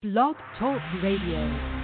Blog Talk Radio.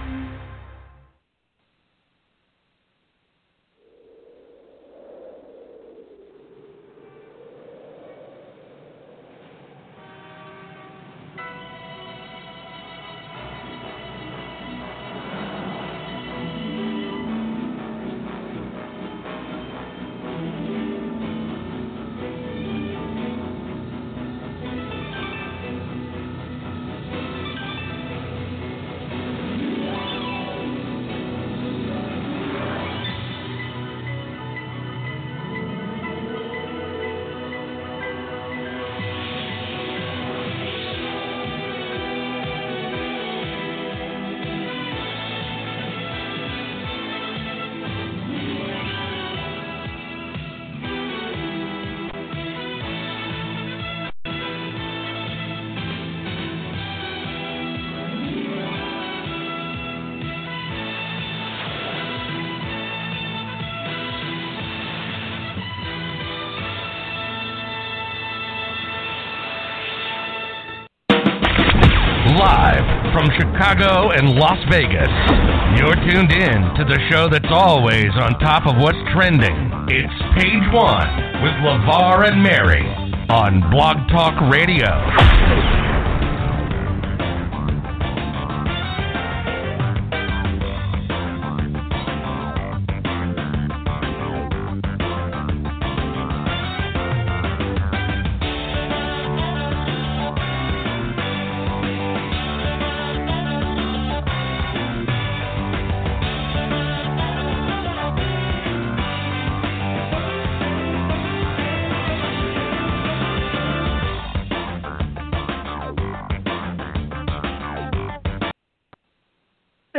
Chicago and Las Vegas, you're tuned in to the show that's always on top of what's trending. It's Page One with LeVar and Mary on Blog Talk Radio.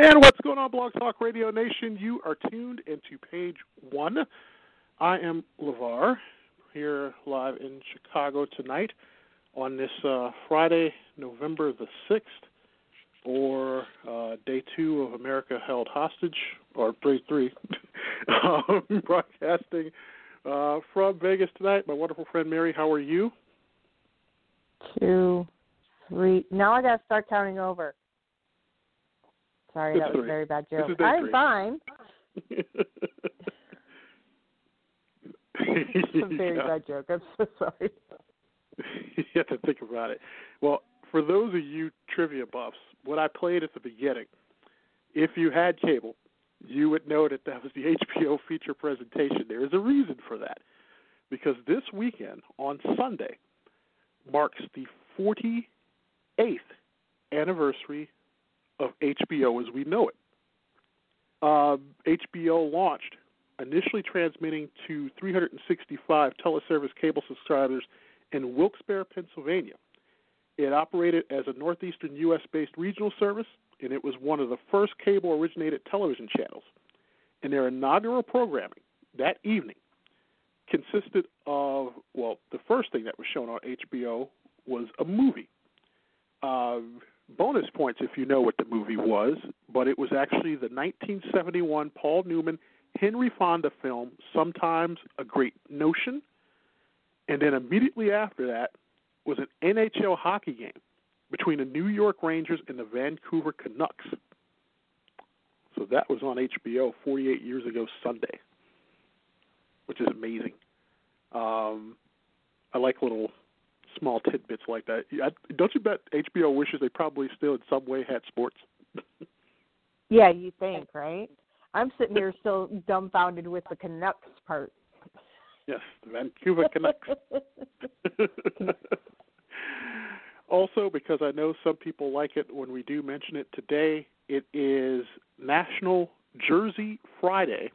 And what's going on, Blog Talk Radio Nation? You are tuned into page one. I am LeVar, here live in Chicago tonight on this uh, Friday, November the 6th, or uh, day two of America Held Hostage, or day three, um, broadcasting uh, from Vegas tonight. My wonderful friend Mary, how are you? two, three. Now I gotta start counting over. Sorry, that was a very bad joke. I'm fine. It's a very Yeah. bad joke. I'm so sorry. you have to think about it. Well, for those of you trivia buffs, what I played at the beginning, if you had cable, you would know that that was the HBO feature presentation. There is a reason for that. Because this weekend, on Sunday, marks the 48th anniversary of HBO as we know it. Um, HBO launched initially transmitting to 365 teleservice cable subscribers in Wilkes-Barre, Pennsylvania. It operated as a northeastern U.S. based regional service, and it was one of the first cable originated television channels. And their inaugural programming that evening consisted of, well, the first thing that was shown on HBO was a movie. Uh, bonus points if you know what the movie was, but it was actually the 1971 Paul Newman Henry Fonda film, Sometimes a Great Notion. And then immediately after that was an NHL hockey game between the New York Rangers and the Vancouver Canucks. So that was on HBO 48 years ago Sunday, which is amazing. Um, I like little small tidbits like that. I, don't you bet HBO wishes they probably still in some way had sports? Yeah, you think, right? I'm sitting here still dumbfounded with the Canucks part. Yes, the Vancouver Canucks. also, because I know some people like it when we do mention it today, it is National Jersey Friday.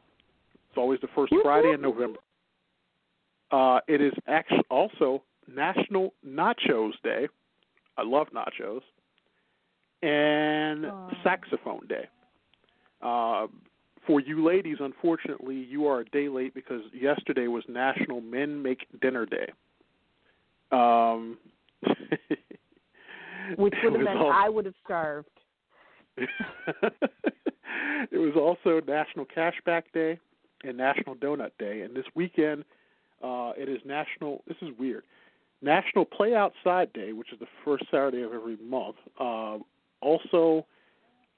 It's always the first Friday in November. Uh, it is actually also National Nachos Day. I love nachos. And Aw. Saxophone Day. Uh, for you ladies, unfortunately, you are a day late because yesterday was National Men Make Dinner Day. Um, Which would have meant I would have starved. it was also National Cashback Day and National Donut Day, and this weekend uh, it is National. This is weird. National Play Outside Day, which is the first Saturday of every month. Uh, also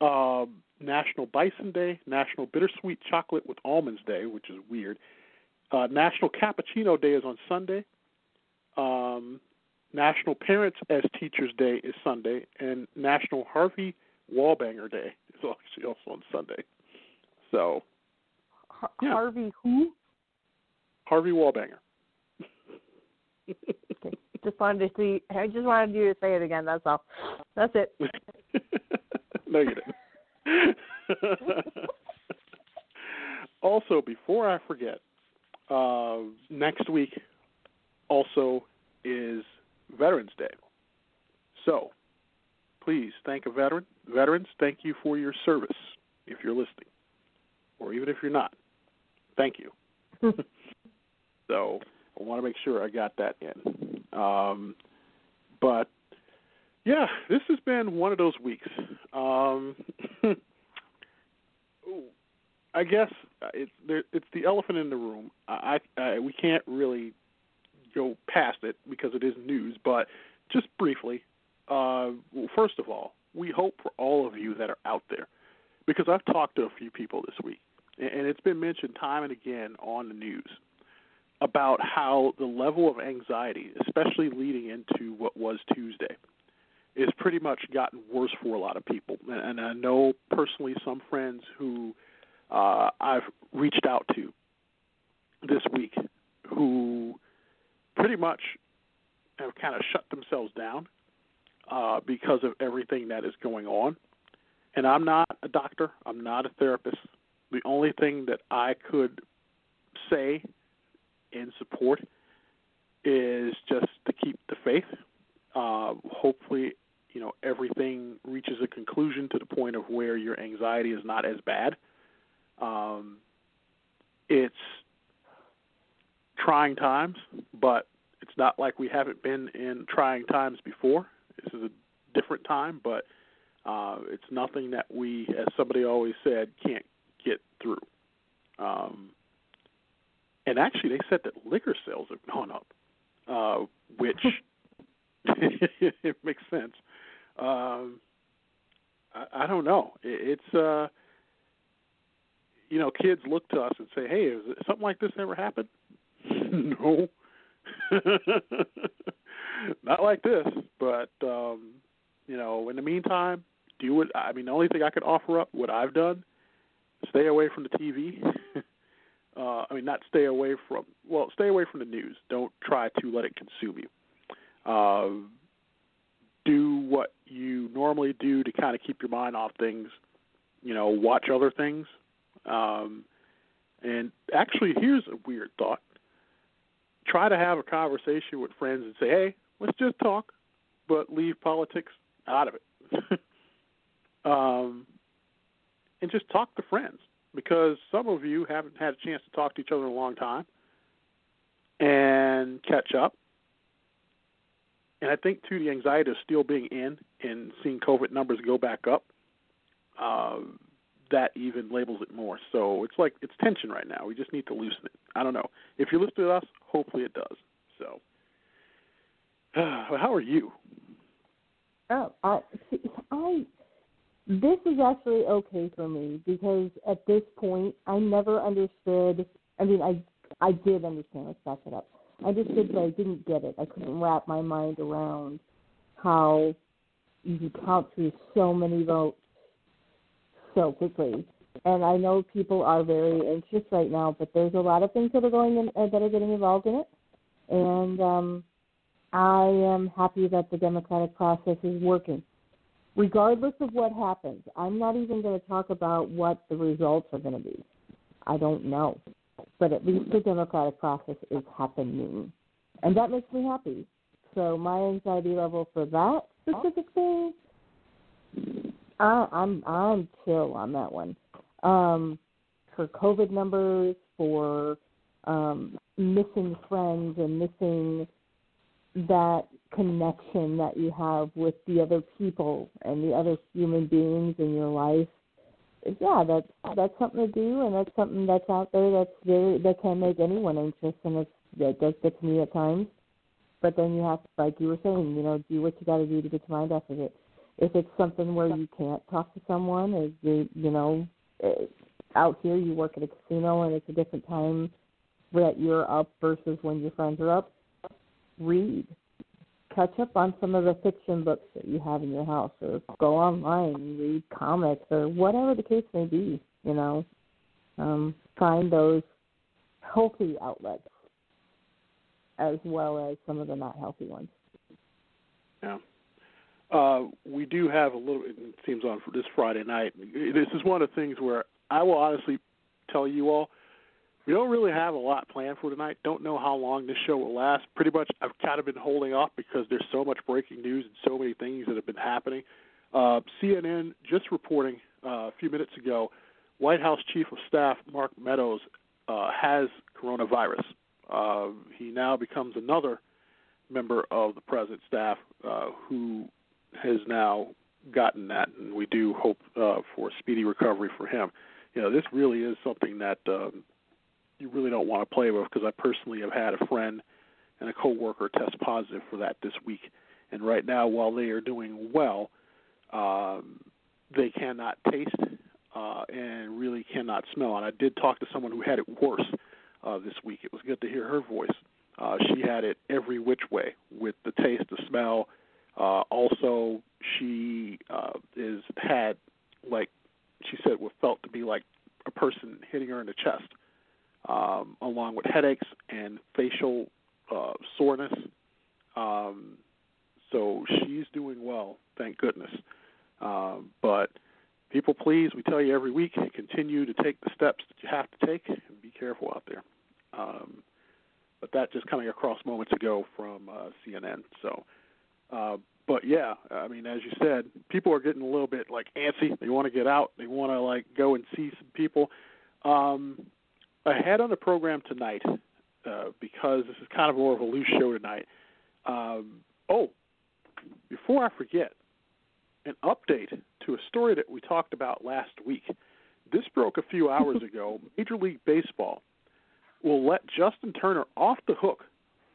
uh, National Bison Day, National Bittersweet Chocolate with Almonds Day, which is weird. Uh, National Cappuccino Day is on Sunday. Um, National Parents as Teachers Day is Sunday, and National Harvey Wallbanger Day is actually also on Sunday. So, Yeah. Harvey who? Harvey Wallbanger. Okay. Just wanted to see. I just wanted you to say it again. That's all. That's it. no, you didn't. also, before I forget, uh, next week also is Veterans Day. So, please thank a veteran. Veterans, thank you for your service if you're listening, or even if you're not. Thank you. so, I want to make sure I got that in. Um, but yeah, this has been one of those weeks. Um, I guess it's it's the elephant in the room. I, I we can't really go past it because it is news, but just briefly. Uh, first of all, we hope for all of you that are out there, because I've talked to a few people this week, and it's been mentioned time and again on the news about how the level of anxiety, especially leading into what was Tuesday, is pretty much gotten worse for a lot of people. And, and I know personally some friends who uh, I've reached out to this week who pretty much have kind of shut themselves down uh, because of everything that is going on. And I'm not a doctor, I'm not a therapist. The only thing that I could say in support is just to keep the faith. Uh, hopefully, you know everything reaches a conclusion to the point of where your anxiety is not as bad. Um, it's trying times, but it's not like we haven't been in trying times before. This is a different time, but uh, it's nothing that we, as somebody always said, can't get through. Um, and actually, they said that liquor sales have gone up, uh, which it makes sense. Um, I, I don't know. It, it's uh, you know, kids look to us and say, "Hey, has something like this ever happened?" no, not like this. But um, you know, in the meantime, do what I mean. The only thing I could offer up, what I've done, stay away from the TV. Uh, I mean, not stay away from. Well, stay away from the news. Don't try to let it consume you. Uh, do what you normally do to kind of keep your mind off things. You know, watch other things. Um, and actually, here's a weird thought. Try to have a conversation with friends and say, "Hey, let's just talk," but leave politics out of it. um, and just talk to friends because some of you haven't had a chance to talk to each other in a long time and catch up. And I think too, the anxiety of still being in and seeing COVID numbers go back up, uh, that even labels it more. So it's like it's tension right now. We just need to loosen it. I don't know. If you listen to us, hopefully it does. So, how are you? Oh, I see, I this is actually okay for me because at this point I never understood. I mean, I I did understand. Let's back it up. I just understood, but I didn't get it. I couldn't wrap my mind around how you can count through so many votes so quickly. And I know people are very anxious right now, but there's a lot of things that are going in uh, that are getting involved in it. And um, I am happy that the democratic process is working. Regardless of what happens, I'm not even going to talk about what the results are going to be. I don't know. But at least the democratic process is happening. And that makes me happy. So my anxiety level for that specific thing, I, I'm I'm chill on that one. Um, for COVID numbers, for um, missing friends and missing that connection that you have with the other people and the other human beings in your life. Yeah, that's that's something to do, and that's something that's out there that's very that can make anyone anxious, and it's that does get to me at times. But then you have, to like you were saying, you know, do what you got to do to get your mind off of it. if it's something where you can't talk to someone, is you you know, eh, out here you work at a casino and it's a different time that you're up versus when your friends are up. Read, catch up on some of the fiction books that you have in your house, or go online and read comics, or whatever the case may be. You know, um, find those healthy outlets as well as some of the not healthy ones. Yeah. Uh, we do have a little. It seems on this Friday night. This is one of the things where I will honestly tell you all, we don't really have a lot planned for tonight. Don't know how long this show will last. Pretty much, I've kind of been holding off because there's so much breaking news and so many things that have been happening. Uh, CNN just reporting uh, a few minutes ago, White House Chief of Staff Mark Meadows uh, has coronavirus. Uh, he now becomes another member of the president's staff uh, who has now gotten that, and we do hope uh, for a speedy recovery for him. You know, this really is something that um, you really don't want to play with because I personally have had a friend and a coworker test positive for that this week, and right now, while they are doing well, um, they cannot taste uh, and really cannot smell. And I did talk to someone who had it worse uh, this week. It was good to hear her voice. Uh, she had it every which way with the taste, the smell. Uh, also, she uh, is had like she said what felt to be like a person hitting her in the chest, um, along with headaches and facial uh, soreness. Um, so she's doing well, thank goodness. Um, but people, please, we tell you every week, continue to take the steps that you have to take and be careful out there. Um, but that just coming across moments ago from uh, CNN. So, uh, but yeah, I mean, as you said, people are getting a little bit like antsy. They want to get out. They want to like go and see some people. Um, ahead on the program tonight, uh, because this is kind of more of a loose show tonight. Um, oh, before I forget, an update to a story that we talked about last week. This broke a few hours ago. Major League Baseball will let Justin Turner off the hook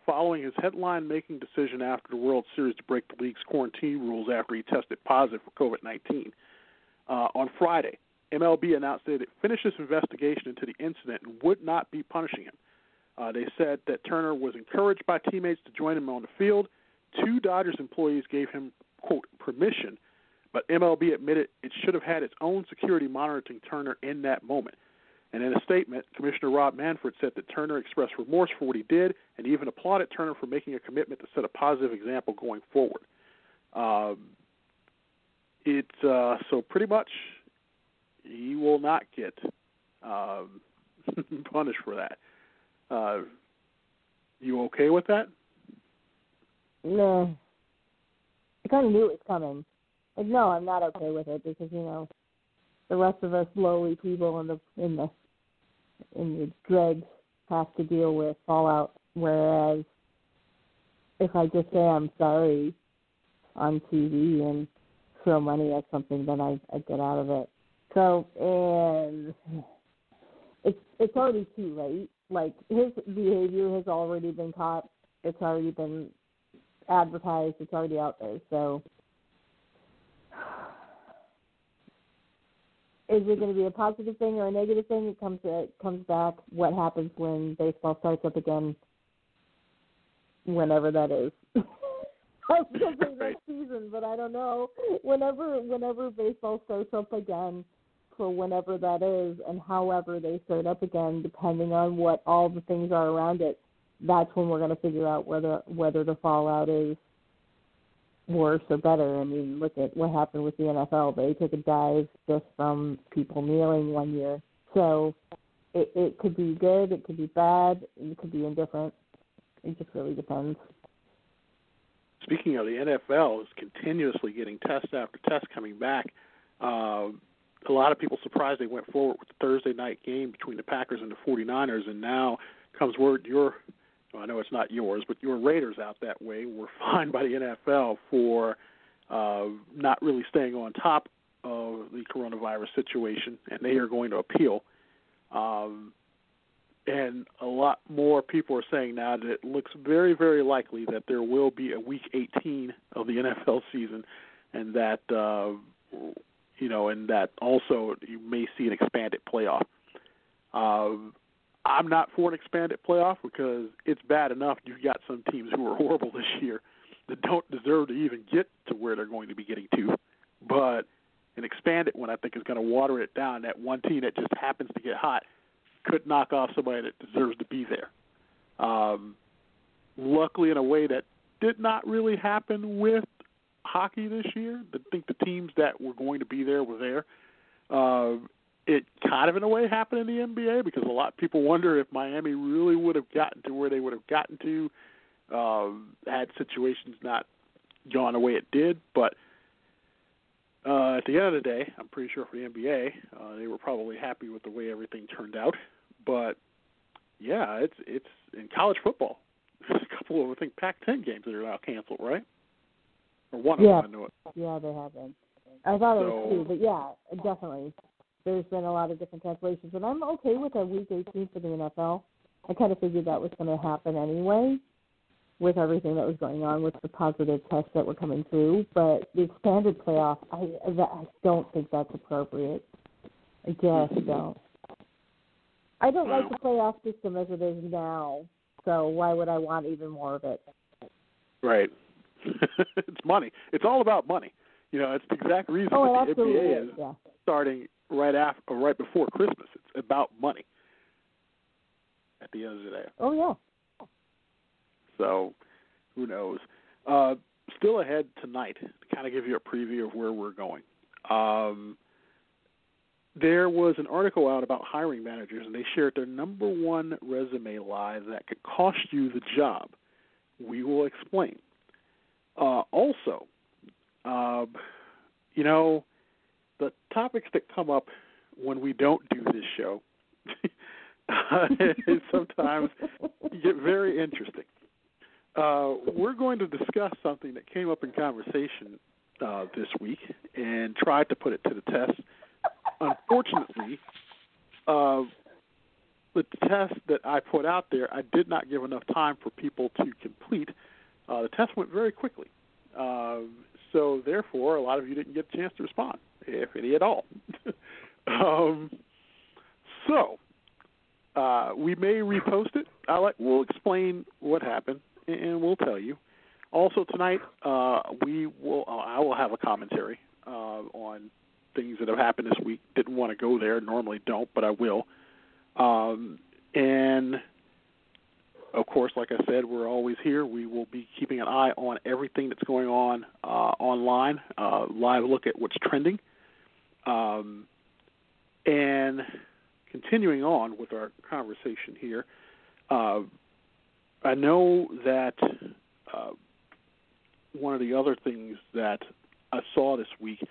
following his headline making decision after the World Series to break the league's quarantine rules after he tested positive for COVID 19. Uh, on Friday, MLB announced that it finished its investigation into the incident and would not be punishing him. Uh, they said that Turner was encouraged by teammates to join him on the field. Two Dodgers employees gave him, quote, permission, but MLB admitted it should have had its own security monitoring Turner in that moment. And in a statement, Commissioner Rob Manfred said that Expressed remorse for what he did and even applauded Turner for making a commitment to set a positive example going forward. Um, it's uh, so pretty much he will not get um, punished for that. Uh, you okay with that? No. I kind of knew it was coming. Like, no, I'm not okay with it because you know the rest of us lowly people in the in the in the dregs have to deal with fallout. Whereas if I just say I'm sorry on TV and throw money at something, then I, I get out of it. So and it's it's already too late. Like his behavior has already been caught. It's already been advertised. It's already out there. So is it going to be a positive thing or a negative thing? It comes it comes back. What happens when baseball starts up again? Whenever that is. I was going to say next season, but I don't know. Whenever whenever baseball starts up again, for whenever that is, and however they start up again, depending on what all the things are around it, that's when we're going to figure out whether whether the fallout is worse or better. I mean, look at what happened with the NFL. They took a dive just from people kneeling one year. So it, it could be good, it could be bad, it could be indifferent. It just really depends. Speaking of the NFL, is continuously getting test after test coming back. Uh, a lot of people surprised they went forward with the Thursday night game between the Packers and the 49ers, and now comes word you're I know it's not yours, but your Raiders out that way were fined by the NFL for uh, not really staying on top of the coronavirus situation, and they are going to appeal. Um, and a lot more people are saying now that it looks very, very likely that there will be a Week 18 of the NFL season, and that uh, you know, and that also you may see an expanded playoff. Uh, I'm not for an expanded playoff because it's bad enough you've got some teams who are horrible this year that don't deserve to even get to where they're going to be getting to. But an expanded one, I think, is going to water it down. That one team that just happens to get hot could knock off somebody that deserves to be there. Um, luckily, in a way that did not really happen with hockey this year. I think the teams that were going to be there were there. Uh, it kind of, in a way, happened in the NBA because a lot of people wonder if Miami really would have gotten to where they would have gotten to uh, had situations not gone the way it did. But uh, at the end of the day, I'm pretty sure for the NBA, uh, they were probably happy with the way everything turned out. But yeah, it's it's in college football. There's a couple of I think Pac-10 games that are now canceled, right? Or one yeah. of them, I know it. Yeah, they have been. I thought it was two, but yeah, definitely. There's been a lot of different cancellations, and I'm okay with a week 18 for the NFL. I kind of figured that was going to happen anyway, with everything that was going on with the positive tests that were coming through. But the expanded playoff, I that, I don't think that's appropriate. I just don't. I don't like the playoff system as it is now. So why would I want even more of it? Right. it's money. It's all about money. You know, it's the exact reason Oh, that the NBA is. is Yeah. starting right after, or right before Christmas. It's about money. At the end of the day. Oh yeah. So, who knows? Uh, still ahead tonight to kind of give you a preview of where we're going. Um, there was an article out about hiring managers, and they shared their number one resume lie that could cost you the job. We will explain. Uh, also, uh, you know, the topics that come up when we don't do this show sometimes get very interesting. Uh, we're going to discuss something that came up in conversation uh, this week and tried to put it to the test. Unfortunately, uh, the test that I put out there, I did not give enough time for people to complete. Uh, the test went very quickly. Um, so, therefore, a lot of you didn't get a chance to respond, if any at all. um, so, uh, we may repost it. I like. We'll explain what happened, and we'll tell you. Also tonight, uh, we will. Uh, I will have a commentary uh, on things that have happened this week. Didn't want to go there. Normally don't, but I will. Um, and of course, like I said, we're always here. We will be keeping an eye on everything that's going on uh, online. Uh, live look at what's trending. Um, and continuing on with our conversation here, uh, I know that uh, one of the other things that I saw this week,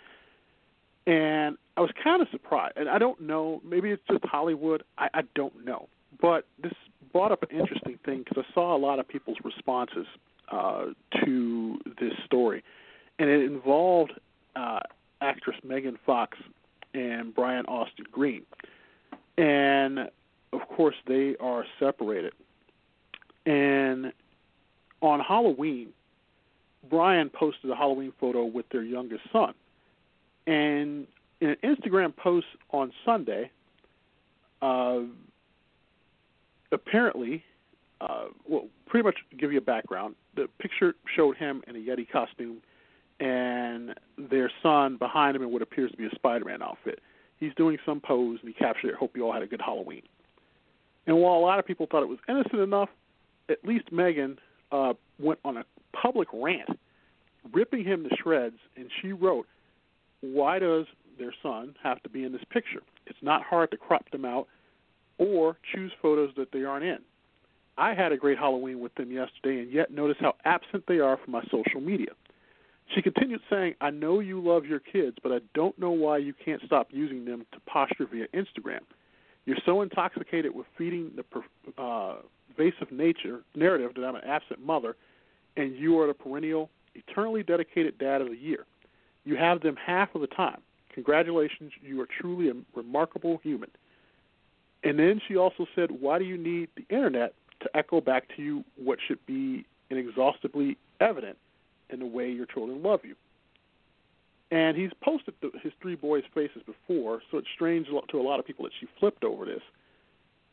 and I was kind of surprised, and I don't know, maybe it's just Hollywood, I, I don't know, but this brought up an interesting thing because I saw a lot of people's responses uh, to this story, and it involved uh, actress Megan Fox and Brian Austin Green and of course they are separated. And on Halloween, Brian posted a Halloween photo with their youngest son. And in an Instagram post on Sunday, uh, apparently, uh, well, pretty much give you a background, the picture showed him in a Yeti costume and their son behind him in what appears to be a Spider Man outfit he's doing some pose and he captured it. Hope you all had a good Halloween. And while a lot of people thought it was innocent enough, at least Megan uh, went on a public rant, ripping him to shreds, and she wrote, "Why does their son have to be in this picture? It's not hard to crop them out or choose photos that they aren't in. I had a great Halloween with them yesterday, and yet notice how absent they are from my social media." She continued saying, I know you love your kids, but I don't know why you can't stop using them to posture via Instagram. You're so intoxicated with feeding the uh, pervasive nature narrative that I'm an absent mother, and you are the perennial, eternally dedicated dad of the year. You have them half of the time. Congratulations, you are truly a remarkable human. And then she also said, Why do you need the internet to echo back to you what should be inexhaustibly evident in the way your children love you. And he's posted the, his three boys' faces before, so it's strange to a lot of people that she flipped over this.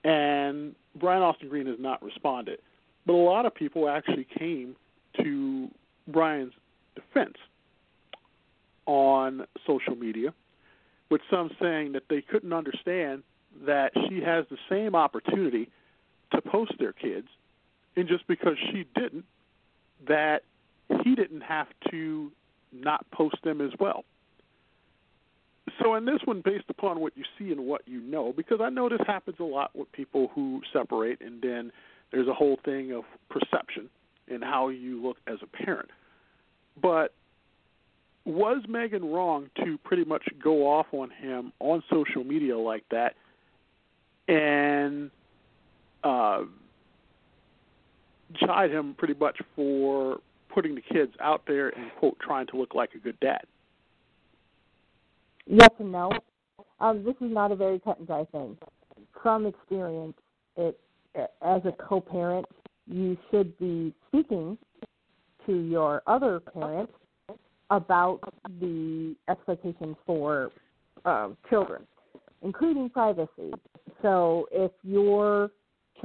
And Brian Austin Green has not responded. But a lot of people actually came to Brian's defense on social media, with some saying that they couldn't understand that she has the same opportunity to post their kids, and just because she didn't, that he didn't have to not post them as well. So, in this one, based upon what you see and what you know, because I know this happens a lot with people who separate, and then there's a whole thing of perception and how you look as a parent. But was Megan wrong to pretty much go off on him on social media like that and uh, chide him pretty much for putting the kids out there and quote trying to look like a good dad? Yes and no. Um, this is not a very cut and dry thing. From experience, it as a co-parent, you should be speaking to your other parent about the expectations for um, children, including privacy. So if you're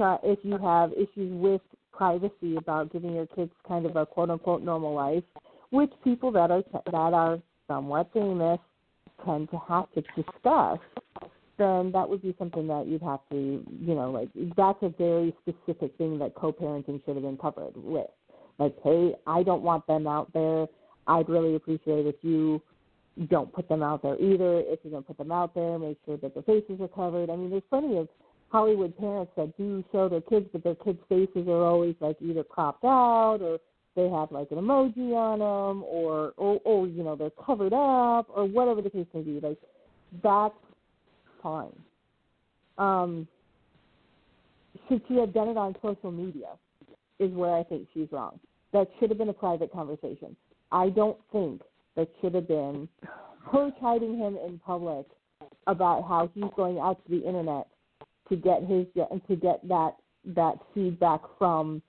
if you have issues with privacy about giving your kids kind of a quote unquote normal life, which people that are that are somewhat famous tend to have to discuss, then that would be something that you'd have to, you know, like that's a very specific thing that co-parenting should have been covered with. Like, hey, I don't want them out there. I'd really appreciate if you don't put them out there either. If you're going to put them out there, make sure that their faces are covered. I mean, there's plenty of Hollywood parents that do show their kids, but their kids' faces are always like either cropped out or they have like an emoji on them, or or, or you know they're covered up, or whatever the case may be. Like that's fine. Um, should she have done it on social media? Is where I think she's wrong. That should have been a private conversation. I don't think that should have been her chiding him in public about how he's going out to the internet to get his to get that that feedback from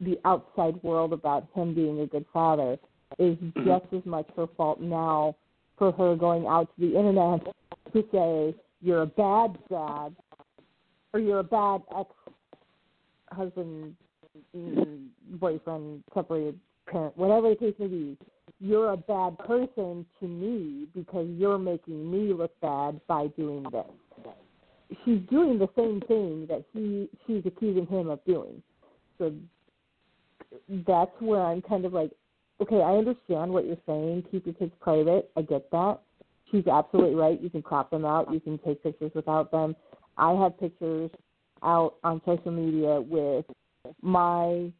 the outside world about him being a good father is mm-hmm. just as much her fault now for her going out to the internet to say you're a bad dad or you're a bad ex husband mm, boyfriend separated parent whatever the case may be you're a bad person to me because you're making me look bad by doing this she's doing the same thing that he she's accusing him of doing. So that's where I'm kind of like, okay, I understand what you're saying. Keep your kids private. I get that. She's absolutely right. You can crop them out. You can take pictures without them. I have pictures out on social media with my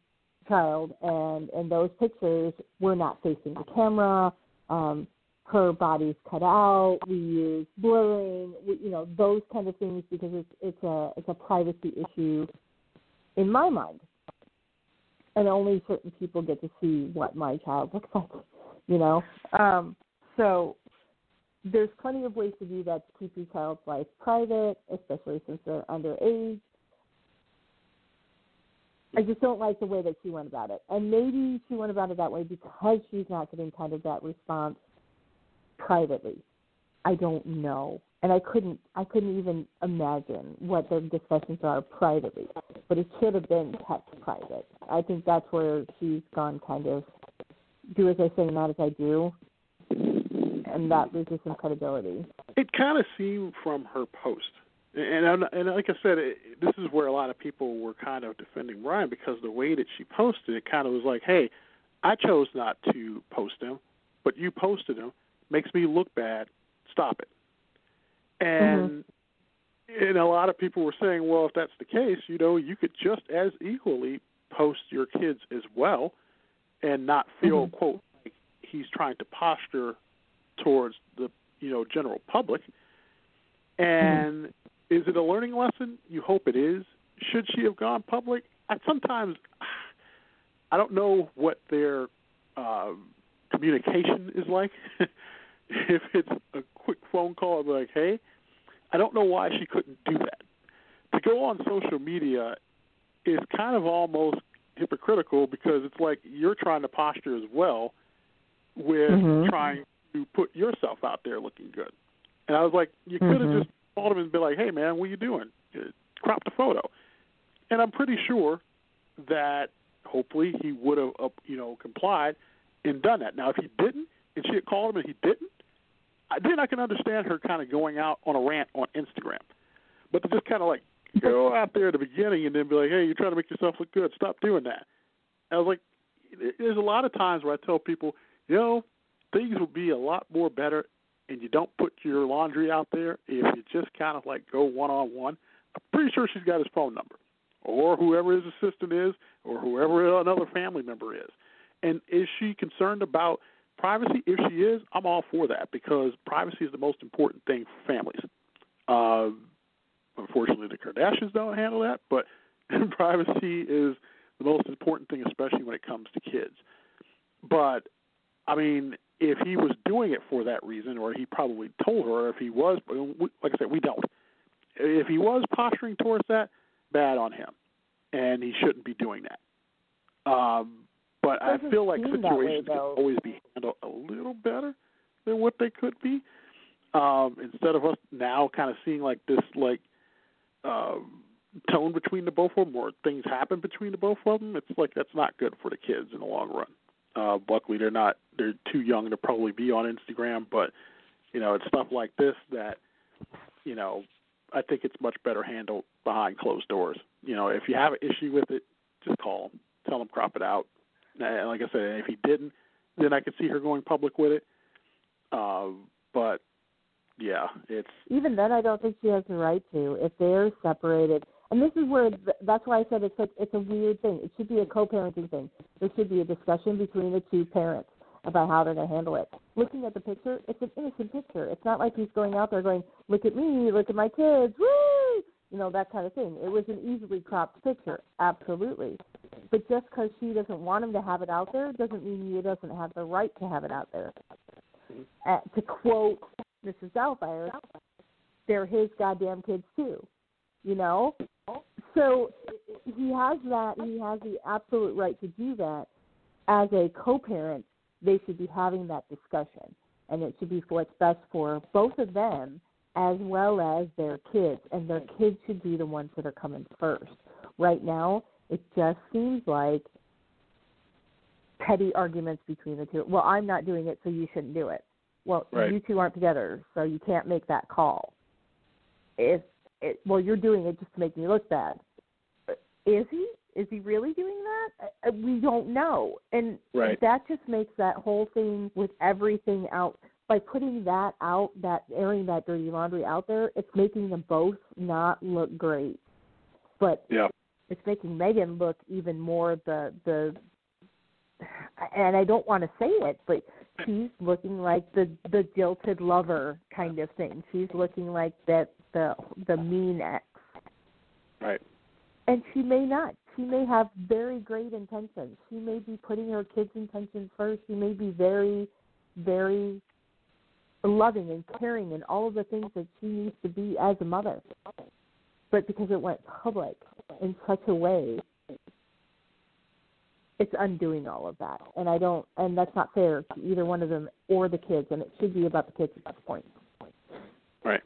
child, and and those pictures were not facing the camera. Um, her body's cut out. We use blurring, we, you know, those kind of things because it's it's a it's a privacy issue in my mind, and only certain people get to see what my child looks like, you know. Um, so there's plenty of ways to do that to keep your child's life private, especially since they're underage. I just don't like the way that she went about it. And maybe she went about it that way because she's not getting kind of that response privately. I don't know. And I couldn't I couldn't even imagine what their discussions are privately. But it should have been kept private. I think that's where she's gone kind of do as I say, not as I do. And that loses some credibility. It kind of seemed from her post, and and like I said, it, this is where a lot of people were kind of defending Ryan because the way that she posted it kind of was like, hey, I chose not to post him, but you posted him, makes me look bad. Stop it. And mm-hmm. and a lot of people were saying, well, if that's the case, you know, you could just as equally post your kids as well, and not feel mm-hmm. quote like he's trying to posture towards the you know general public. And mm-hmm. is it a learning lesson? You hope it is. Should she have gone public? I sometimes I don't know what their uh, communication is like. if it's a quick phone call, like, hey, I don't know why she couldn't do that. To go on social media is kind of almost hypocritical because it's like you're trying to posture as well with mm-hmm. trying to put yourself out there looking good. And I was like, you could have Mhm. just called him and been like, hey man, what are you doing? Uh, Crop the photo. And I'm pretty sure that hopefully he would have, uh, you know, complied and done that. Now, if he didn't, and she had called him and he didn't, I, then I can understand her kind of going out on a rant on Instagram. But to just kind of like go out there at the beginning and then be like, hey, you're trying to make yourself look good. Stop doing that. I was like, there's a lot of times where I tell people, you know, things will be a lot more better and you don't put your laundry out there if you just kind of like go one on one. I'm pretty sure she's got his phone number or whoever his assistant is or whoever another family member is. And is she concerned about privacy? If she is, I'm all for that because privacy is the most important thing for families. Uh, unfortunately, the Kardashians don't handle that, but privacy is the most important thing, especially when it comes to kids. But I mean, if he was doing it for that reason, or he probably told her, or if he was, like I said, we don't. If he was posturing towards that, bad on him, and he shouldn't be doing that. Um, but I feel like that way, situations can always be handled a little better than what they could be. Um, instead of us now kind of seeing like this like um, tone between the both of them, or things happen between the both of them, it's like that's not good for the kids in the long run. Uh, luckily, they're not they're too young to probably be on Instagram, but you know it's stuff like this that you know I think it's much better handled behind closed doors. You know, if you have an issue with it, just call them, tell them crop it out. And like I said, if he didn't, then I could see her going public with it. Uh, but yeah, it's even then, I don't think she has the right to. If they're separated, and this is where that's why I said it's such, it's a weird thing. It should be a co-parenting thing. There should be a discussion between the two parents about how they're going to handle it. Looking at the picture, it's an innocent picture. It's not like he's going out there going, "Look at me, look at my kids, woo!" You know that kind of thing. It was an easily cropped picture, absolutely. But just because she doesn't want him to have it out there doesn't mean he doesn't have the right to have it out there. Uh, to quote Mrs. Doubtfire, they're his goddamn kids too. You know? So he has that, he has the absolute right to do that. As a co parent, they should be having that discussion. And it should be for what's best for both of them as well as their kids. And their kids should be the ones that are coming first. Right now, it just seems like petty arguments between the two. Well, I'm not doing it, so you shouldn't do it. Well, Right. you two aren't together, so you can't make that call. If it, well, you're doing it just to make me look bad. Is he? Is he really doing that? We don't know, and Right. that just makes that whole thing with everything out. By putting that out, that airing that dirty laundry out there, it's making them both not look great. But yeah, it's making Megan look even more the the and I don't want to say it, but she's looking like the the jilted lover kind of thing. She's looking like that the the mean ex. right. And she may not. She may have very great intentions. She may be putting her kids' intentions first. She may be very, very loving and caring and all of the things that she needs to be as a mother. But because it went public in such a way, it's undoing all of that. And I don't, and that's not fair to either one of them or the kids. And it should be about the kids at this point. Right.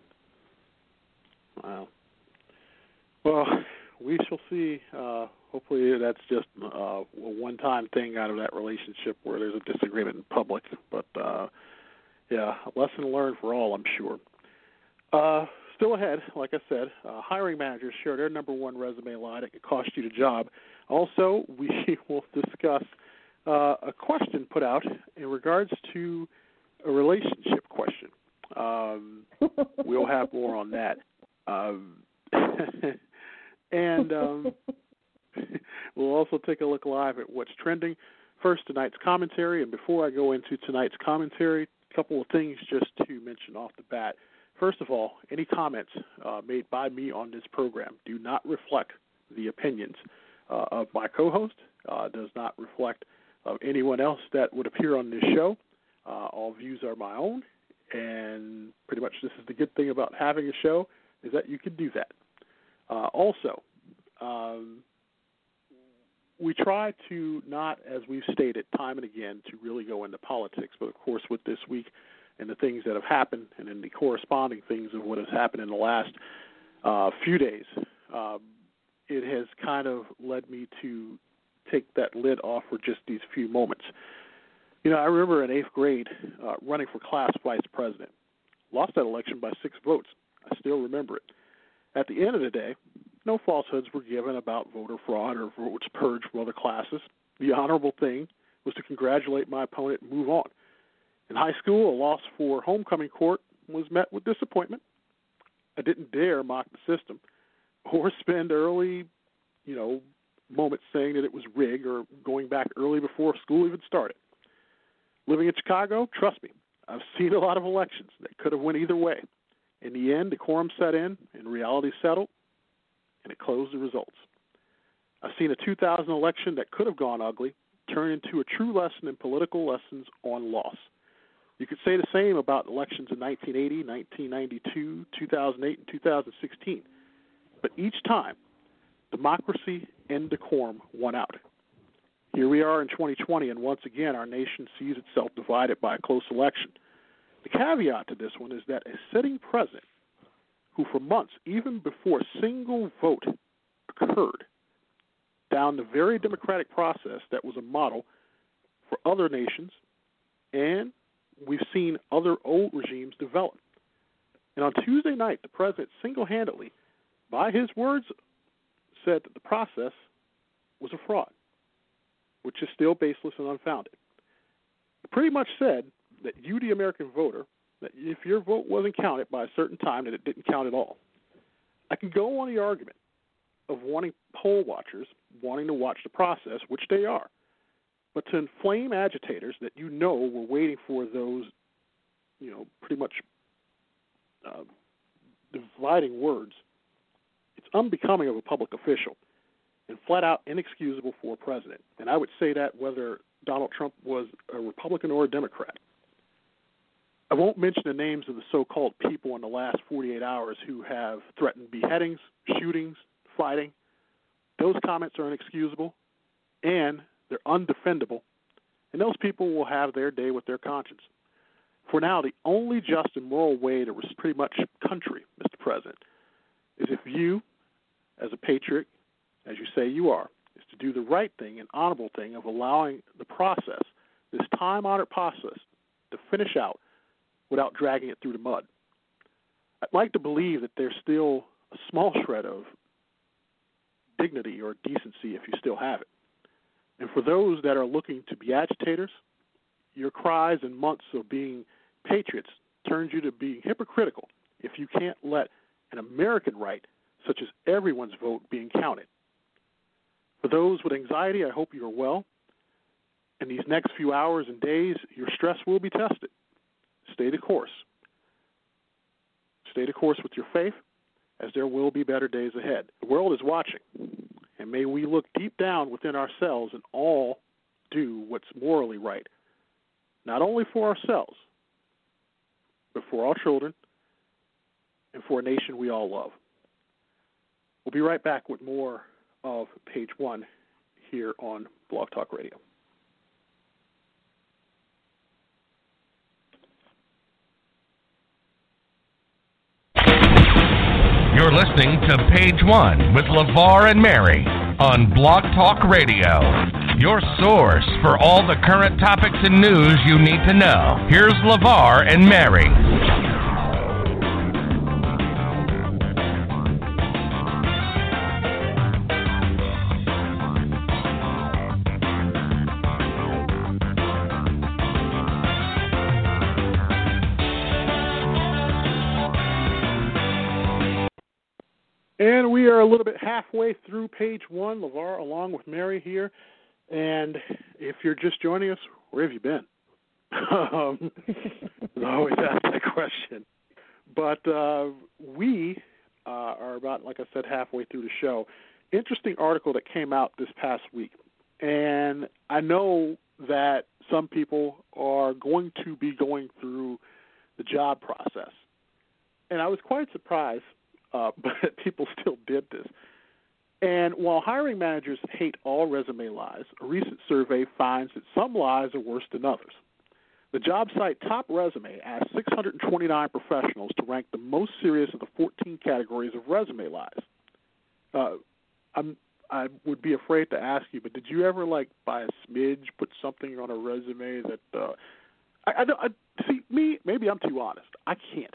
Wow. Well, we shall see. Uh, hopefully, that's just uh, a one-time thing out of that relationship where there's a disagreement in public. But uh, yeah, lesson learned for all, I'm sure. Uh, still ahead, like I said, uh, hiring managers share their number one resume lie that could cost you the job. Also, we will discuss uh, a question put out in regards to a relationship question. Um, we'll have more on that. Um, and um, we'll also take a look live at what's trending. First, tonight's commentary. And before I go into tonight's commentary, a couple of things just to mention off the bat. First of all, any comments uh, made by me on this program do not reflect the opinions uh, of my co-host. Uh, does not reflect of anyone else that would appear on this show. Uh, all views are my own, and pretty much this is the good thing about having a show is that you can do that. Uh, also, um, we try to not, as we've stated time and again, to really go into politics. But of course, with this week, and the things that have happened, and then the corresponding things of what has happened in the last uh, few days, uh, it has kind of led me to take that lid off for just these few moments. You know, I remember in eighth grade uh, running for class vice president. Lost that election by six votes. I still remember it. At the end of the day, no falsehoods were given about voter fraud or votes purged from other classes. The honorable thing was to congratulate my opponent and move on. In high school, a loss for homecoming court was met with disappointment. I didn't dare mock the system or spend early, you know, moments saying that it was rigged or going back early before school even started. Living in Chicago, trust me, I've seen a lot of elections that could have went either way. In the end, the quorum set in and reality settled, and it closed the results. I've seen a 2000 election that could have gone ugly turn into a true lesson in political lessons on loss. You could say the same about elections in 1980, 1992, 2008, and 2016. But each time, democracy and decorum won out. Here we are in 2020, and once again, our nation sees itself divided by a close election. The caveat to this one is that a sitting president, who for months, even before a single vote occurred, down the very democratic process that was a model for other nations, and we've seen other old regimes develop. And on Tuesday night, the president single handedly, by his words, said that the process was a fraud, which is still baseless and unfounded. He pretty much said that you, the American voter, that if your vote wasn't counted by a certain time, that it didn't count at all. I can go on the argument of wanting poll watchers wanting to watch the process, which they are. But to inflame agitators that you know were waiting for those, you know, pretty much uh, dividing words, it's unbecoming of a public official and flat out inexcusable for a president. And I would say that whether Donald Trump was a Republican or a Democrat. I won't mention the names of the so called people in the last 48 hours who have threatened beheadings, shootings, fighting. Those comments are inexcusable and they're undefendable, and those people will have their day with their conscience. For now, the only just and moral way to pretty much country, Mr. President, is if you, as a patriot, as you say you are, is to do the right thing and honorable thing of allowing the process, this time honored process, to finish out without dragging it through the mud. I'd like to believe that there's still a small shred of dignity or decency if you still have it. And for those that are looking to be agitators, your cries and months of being patriots turns you to being hypocritical if you can't let an American right, such as everyone's vote, being counted. For those with anxiety, I hope you are well. In these next few hours and days, your stress will be tested. Stay the course. Stay the course with your faith, as there will be better days ahead. The world is watching, and may we look deep down within ourselves and all do what's morally right, not only for ourselves, but for our children and for a nation we all love. We'll be right back with more of page one here on Blog Talk Radio. You're listening to Page One with LeVar and Mary on Blog Talk Radio. Your source for all the current topics and news you need to know. Here's LeVar and Mary. And we are a little bit halfway through page one. LeVar, along with Mary here. And if you're just joining us, where have you been? um, I always ask that question. But uh, we uh, are about, like I said, halfway through the show. Interesting article that came out this past week. And I know that some people are going to be going through the job process. And I was quite surprised uh, but people still did this. And while hiring managers hate all resume lies, a recent survey finds that some lies are worse than others. The job site TopResume asked 629 professionals to rank the most serious of the 14 categories of resume lies. Uh, I'm I would be afraid to ask you, but did you ever like by a smidge put something on a resume that uh, I, I, I see me? Maybe I'm too honest. I can't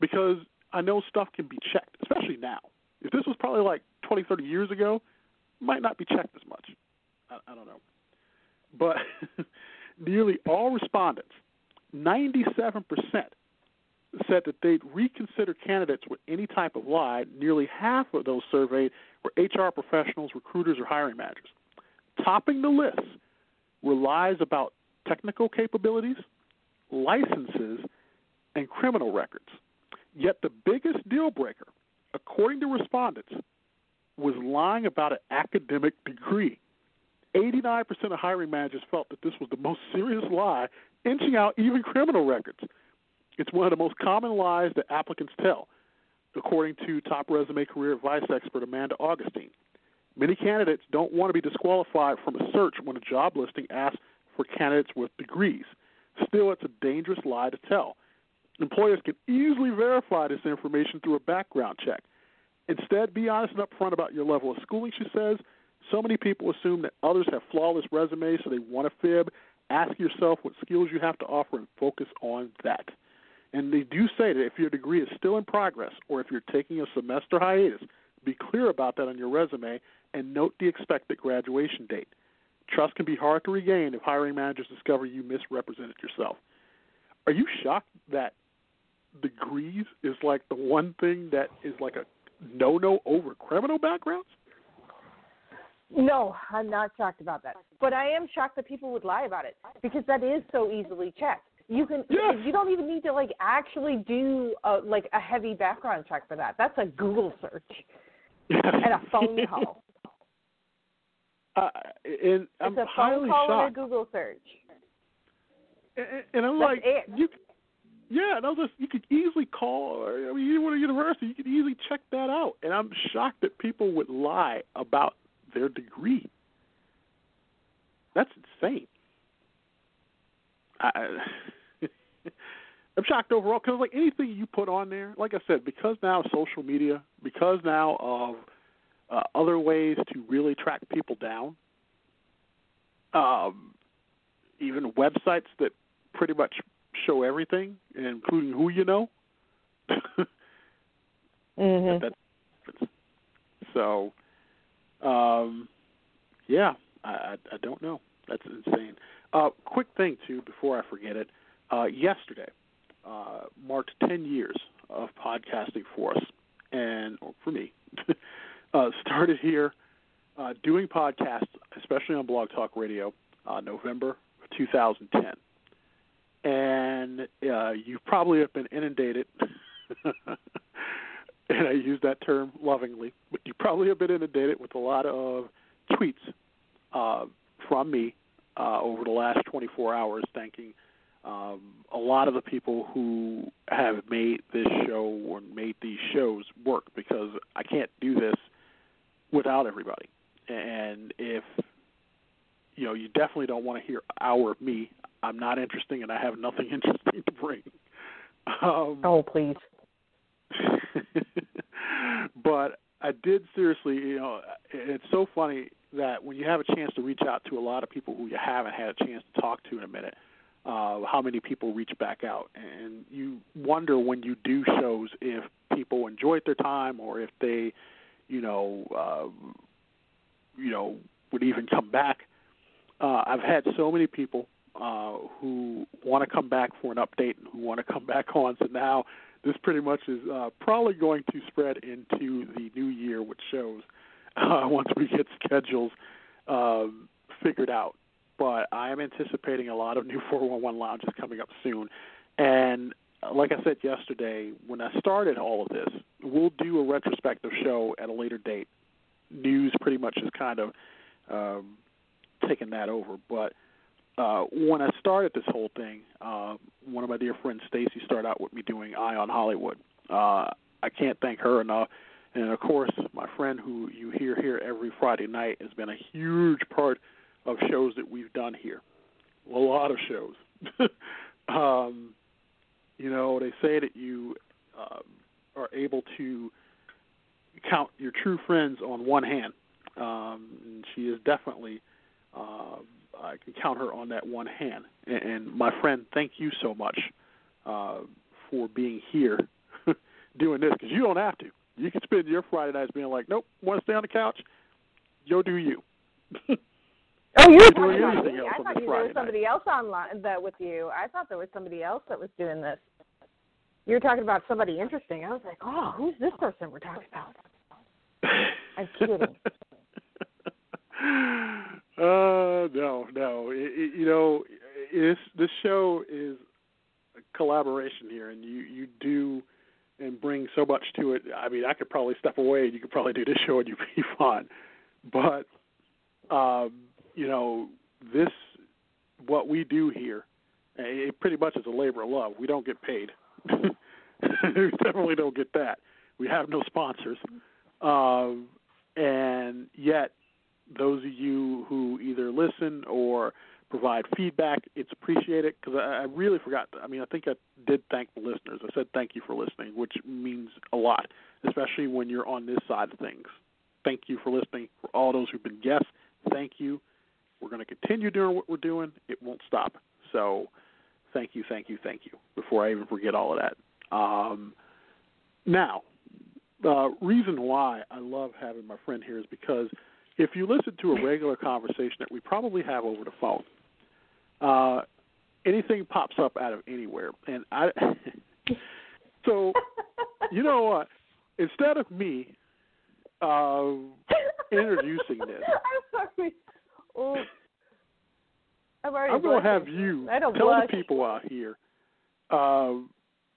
because I know stuff can be checked, especially now. If this was probably like 20, 30 years ago, might not be checked as much. I, I don't know, but nearly all respondents, 97 percent, said that they'd reconsider candidates with any type of lie. Nearly half of those surveyed were HR professionals, recruiters, or hiring managers. Topping the list were lies about technical capabilities, licenses, and criminal records. Yet the biggest deal breaker, according to respondents, was lying about an academic degree. 89% of hiring managers felt that this was the most serious lie, inching out even criminal records. It's one of the most common lies that applicants tell, according to TopResume career advice expert Amanda Augustine. Many candidates don't want to be disqualified from a search when a job listing asks for candidates with degrees. Still, it's a dangerous lie to tell. Employers can easily verify this information through a background check. Instead, be honest and upfront about your level of schooling, she says. So many people assume that others have flawless resumes, so they want to fib. Ask yourself what skills you have to offer and focus on that. And they do say that if your degree is still in progress or if you're taking a semester hiatus, be clear about that on your resume and note the expected graduation date. Trust can be hard to regain if hiring managers discover you misrepresented yourself. Are you shocked that degrees is like the one thing that is like a no no over criminal backgrounds? No, I'm not shocked about that. But I am shocked that people would lie about it because that is so easily checked. You can Yes. you don't even need to like actually do a, like a heavy background check for that. That's a Google search and a phone call. Uh, and I'm it's a highly phone call shocked. and a Google search. And, and I'm That's like, it. you, yeah, I was just, you could easily call. I mean, you went to university, you could easily check that out. And I'm shocked that people would lie about their degree. That's insane. I, I'm shocked overall because like anything you put on there, like I said, because now social media, because now of uh, other ways to really track people down. Um, even websites that pretty much show everything, including who you know. Mm-hmm. That- so, um, yeah, I, I, I don't know. That's insane. Uh, quick thing too, before I forget it. Uh, yesterday uh, marked ten years of podcasting for us, and or for me. uh, started here uh, doing podcasts, especially on Blog Talk Radio, uh, November 2010. And uh, you probably have been inundated, and I use that term lovingly, but you probably have been inundated with a lot of tweets uh, from me uh, over the last 24 hours, thanking um, a lot of the people who have made this show or made these shows work because I can't do this without everybody. And if you know, you definitely don't want to hear hour of me. I'm not interesting, and I have nothing interesting to bring. Um, Oh please. but I did seriously, you know, it's so funny that when you have a chance to reach out to a lot of people who you haven't had a chance to talk to in a minute, uh, how many people reach back out, and you wonder when you do shows if people enjoyed their time or if they, you know, uh, you know, would even come back. Uh, I've had so many people uh, who want to come back for an update and who want to come back on. So now this pretty much is uh, probably going to spread into the new year with shows uh, once we get schedules um, figured out. But I am anticipating a lot of new 411 lounges coming up soon. And uh, like I said yesterday, when I started all of this, we'll do a retrospective show at a later date. News pretty much is kind of um, taken that over. But uh, when I started this whole thing, uh, one of my dear friends, Stacy, started out with me doing Eye on Hollywood. Uh, I can't thank her enough. And of course, my friend who you hear here every Friday night has been a huge part of shows that we've done here. A lot of shows. Um, you know, they say that you uh, are able to count your true friends on one hand. Um, and she is definitely, I can count her on that one hand. And, and my friend, thank you so much uh, for being here doing this because you don't have to. You can spend your Friday nights being like, nope, want to stay on the couch? Go do you. Oh, you You're were doing talking about anything me. else I on thought this you there was Friday somebody else online that with you. I thought there was somebody else that was doing this. You were talking about somebody interesting. I was like, oh, who's this person we're talking about? I'm kidding. Uh, no, no. It, it, you know, this this show is a collaboration here, and you you do and bring so much to it. I mean, I could probably step away, and you could probably do this show, and you'd be fine. But um, you know, this what we do here, it pretty much is a labor of love. We don't get paid. we definitely don't get that. We have no sponsors, um, and yet those of you who either listen or provide feedback, it's appreciated because I, I really forgot. I mean, I think I did thank the listeners. I said thank you for listening, which means a lot, especially when you're on this side of things. Thank you for listening. For all those who've been guests, thank you. We're going to continue doing what we're doing. It won't stop. So, thank you, thank you, thank you. Before I even forget all of that. Um, now, the reason why I love having my friend here is because if you listen to a regular conversation that we probably have over the phone, uh, anything pops up out of anywhere, and I. so, you know what? Instead of me uh, introducing this, I'm sorry. Oh, I'm already I'm going to have you I don't tell blush. the people out here uh,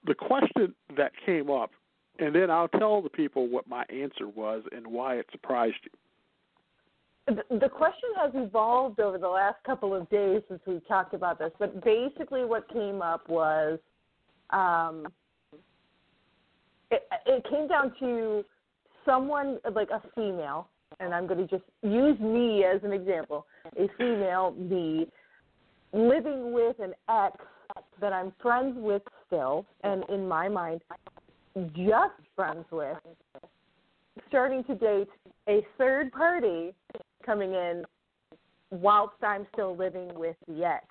the question that came up, and then I'll tell the people what my answer was and why it surprised you. The, question has evolved over the last couple of days since we've talked about this, but basically what came up was um, it, it came down to someone like a female, and I'm going to just use me as an example, a female, me, living with an ex that I'm friends with still, and in my mind, just friends with, starting to date a third party coming in whilst I'm still living with the ex.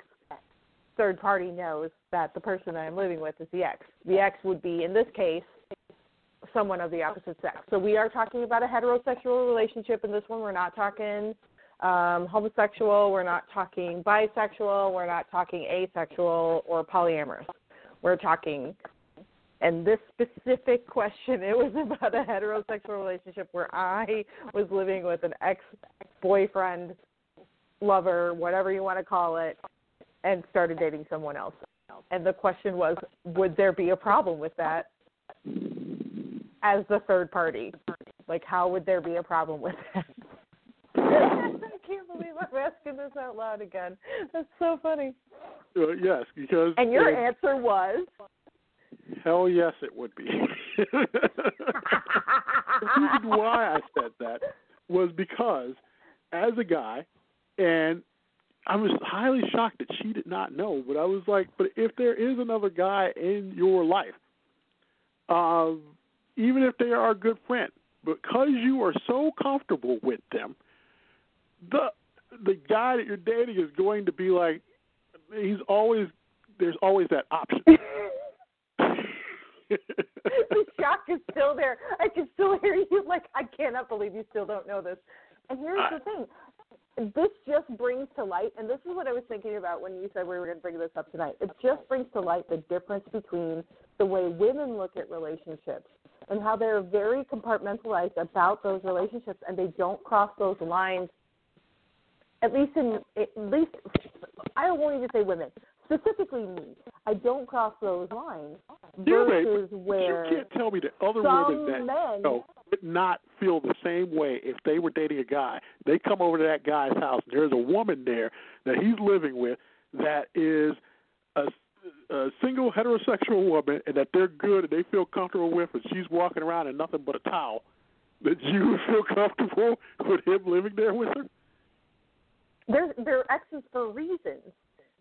Third party knows that the person I'm living with is the ex. The ex would be, in this case, someone of the opposite sex. So we are talking about a heterosexual relationship in this one. We're not talking um, homosexual. We're not talking bisexual. We're not talking asexual or polyamorous. We're talking, and this specific question, it was about a heterosexual relationship where I was living with an ex boyfriend, lover, whatever you want to call it, and started dating someone else. And the question was, would there be a problem with that as the third party? Like, how would there be a problem with that? I can't believe I'm asking this out loud again. That's so funny. Uh, yes, because And your uh, answer was hell yes, it would be. the reason why I said that was because as a guy, and I was highly shocked that she did not know, but I was like, but if there is another guy in your life, um, even if they are a good friend, because you are so comfortable with them, the the guy that you're dating is going to be like, he's always there's always that option. the shock is still there. I can still hear you. Like I cannot believe you still don't know this. And here's the thing. This just brings to light, and this is what I was thinking about when you said we were going to bring this up tonight. It just brings to light the difference between the way women look at relationships and how they're very compartmentalized about those relationships, and they don't cross those lines. At least in, at least, I won't even say women. Specifically me, I don't cross those lines. Yeah, Versus where you can't tell me that other women that men know would not feel the same way if they were dating a guy. They come over to that guy's house. And there's a woman there that he's living with that is a, a single heterosexual woman, and that they're good and they feel comfortable with, and she's walking around in nothing but a towel. That you feel comfortable with him living there with her? they're they're exes for reasons.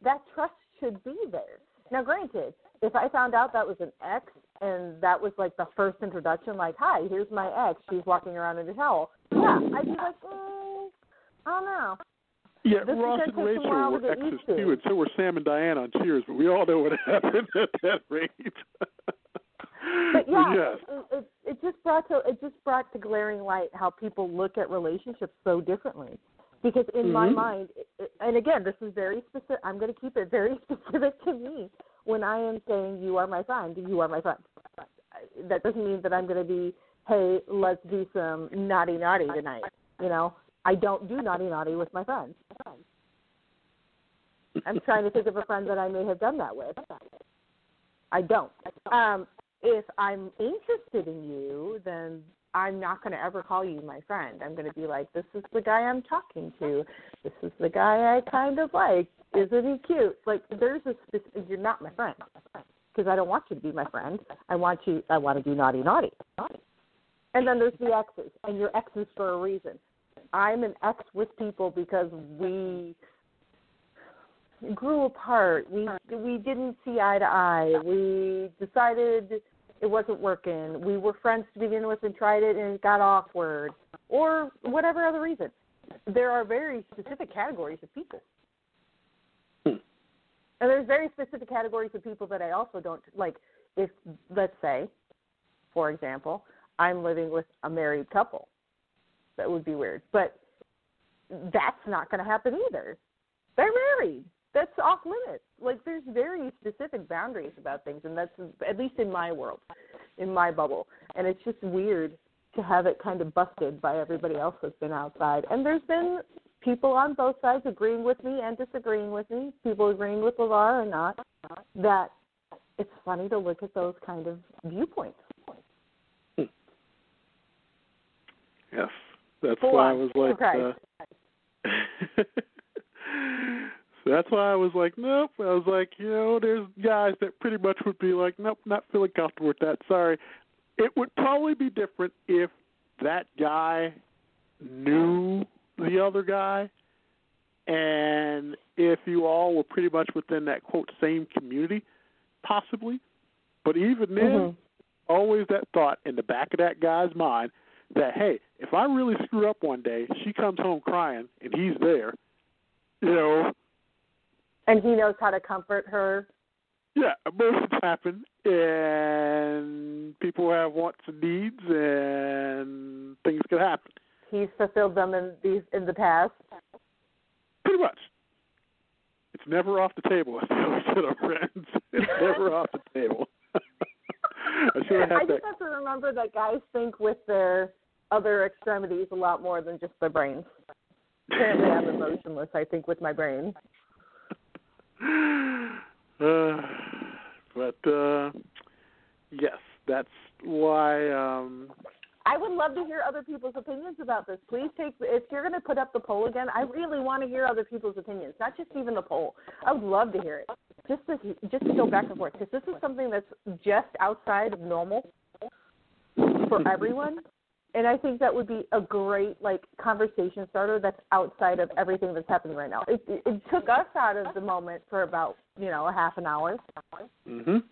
That trust should be there. Now, granted, if I found out that was an ex and that was like the first introduction, like, "Hi, here's my ex. She's walking around in a towel," yeah, I'd be like, mm, I don't know. Yeah, This Ross and Rachel were exes to. too, and so were Sam and Diane on Cheers. But we all know what happened at that rate. But yeah, yes, it, it, it just brought to it just brought to glaring light how people look at relationships so differently. Because in my Mhm. mind, and again, this is very specific. I'm going to keep it very specific to me. When I am saying you are my friend, you are my friend. That doesn't mean that I'm going to be, hey, let's do some naughty naughty tonight. You know, I don't do naughty naughty with my friends. I'm trying to think of a friend that I may have done that with. I don't. Um, if I'm interested in you, then I'm not going to ever call you my friend. I'm going to be like, this is the guy I'm talking to. This is the guy I kind of like. Isn't he cute? Like, there's a specific. You're not my friend because I don't want you to be my friend. I want you. I want to do naughty, naughty. And then there's the exes, and your exes for a reason. I'm an ex with people because we grew apart. We we didn't see eye to eye. We decided it wasn't working. We were friends to begin with and tried it and it got awkward, or whatever other reason. There are very specific categories of people. Hmm. And there's very specific categories of people that I also don't like. If let's say, for example, I'm living with a married couple, that would be weird. But that's not going to happen either. They're married. That's off limits. Like there's very specific boundaries about things, and that's at least in my world, in my bubble. And it's just weird to have it kind of busted by everybody else that's been outside. And there's been people on both sides agreeing with me and disagreeing with me, people agreeing with LeVar or not, that it's funny to look at those kind of viewpoints. yes, that's Full why I was like. Okay. Uh, so that's why I was like, nope. I was like, you know, there's guys that pretty much would be like, nope, not feeling comfortable with that. Sorry. It would probably be different if that guy knew the other guy, and if you all were pretty much within that quote same community, possibly. But even then, Mhm. always that thought in the back of that guy's mind that hey, if I really screw up one day, she comes home crying and he's there, you know, And he knows how to comfort her. yeah, emotions happen and people have wants and needs and things can happen. He's fulfilled them in these in the past. Pretty much. It's never off the table, as we always said our friends. It's never off the table. I I just have to remember that guys think with their other extremities a lot more than just their brains. Apparently, I'm emotionless. I think with my brain. uh, but uh yes, that's why um I would love to hear other people's opinions about this. Please take if you're going to put up the poll again. I really want to hear other people's opinions, not just even the poll. I would love to hear it, just to just to go back and forth because this is something that's just outside of normal for everyone. And I think that would be a great like conversation starter that's outside of everything that's happening right now. It, it, it took us out of the moment for about you know a half an hour, mhm.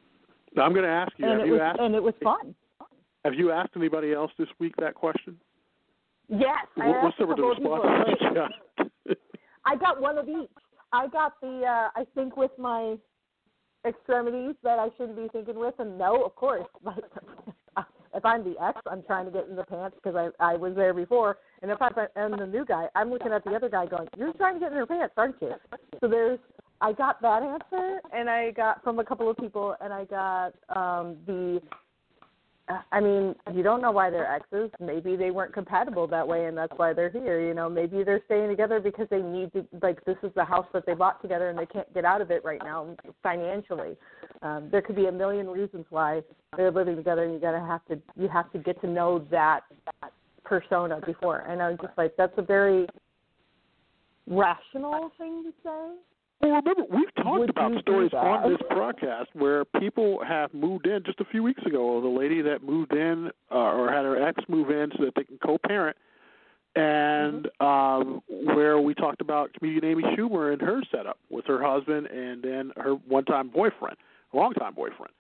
Now I'm going to ask you, and it you was asked and it was fun. have you asked anybody else this week that question? Yes, I What- What's a some of the couple of people. responses got? I got one of each. I got the uh I think with my extremities that I shouldn't be thinking with, and no, of course. If I'm the ex, I'm trying to get in the pants because I I was there before, and if I'm the new guy, I'm looking at the other guy going, "You're trying to get in her pants, aren't you?" So there's I got that answer, and I got from a couple of people, and I got um the. I mean, you don't know why they're exes. Maybe they weren't compatible that way, and that's why they're here. You know, maybe they're staying together because they need to. Like, this is the house that they bought together, and they can't get out of it right now financially. Um, there could be a million reasons why they're living together, and you gotta have to. You have to get to know that that persona before. And I'm just like, that's a very rational thing to say. Well, remember, we've talked Would about stories on this broadcast where people have moved in just a few weeks ago. The lady that moved in uh, or had her ex move in so that they can co-parent, and um, where we talked about comedian Amy Schumer and her setup with her husband and then her one-time boyfriend. longtime boyfriend.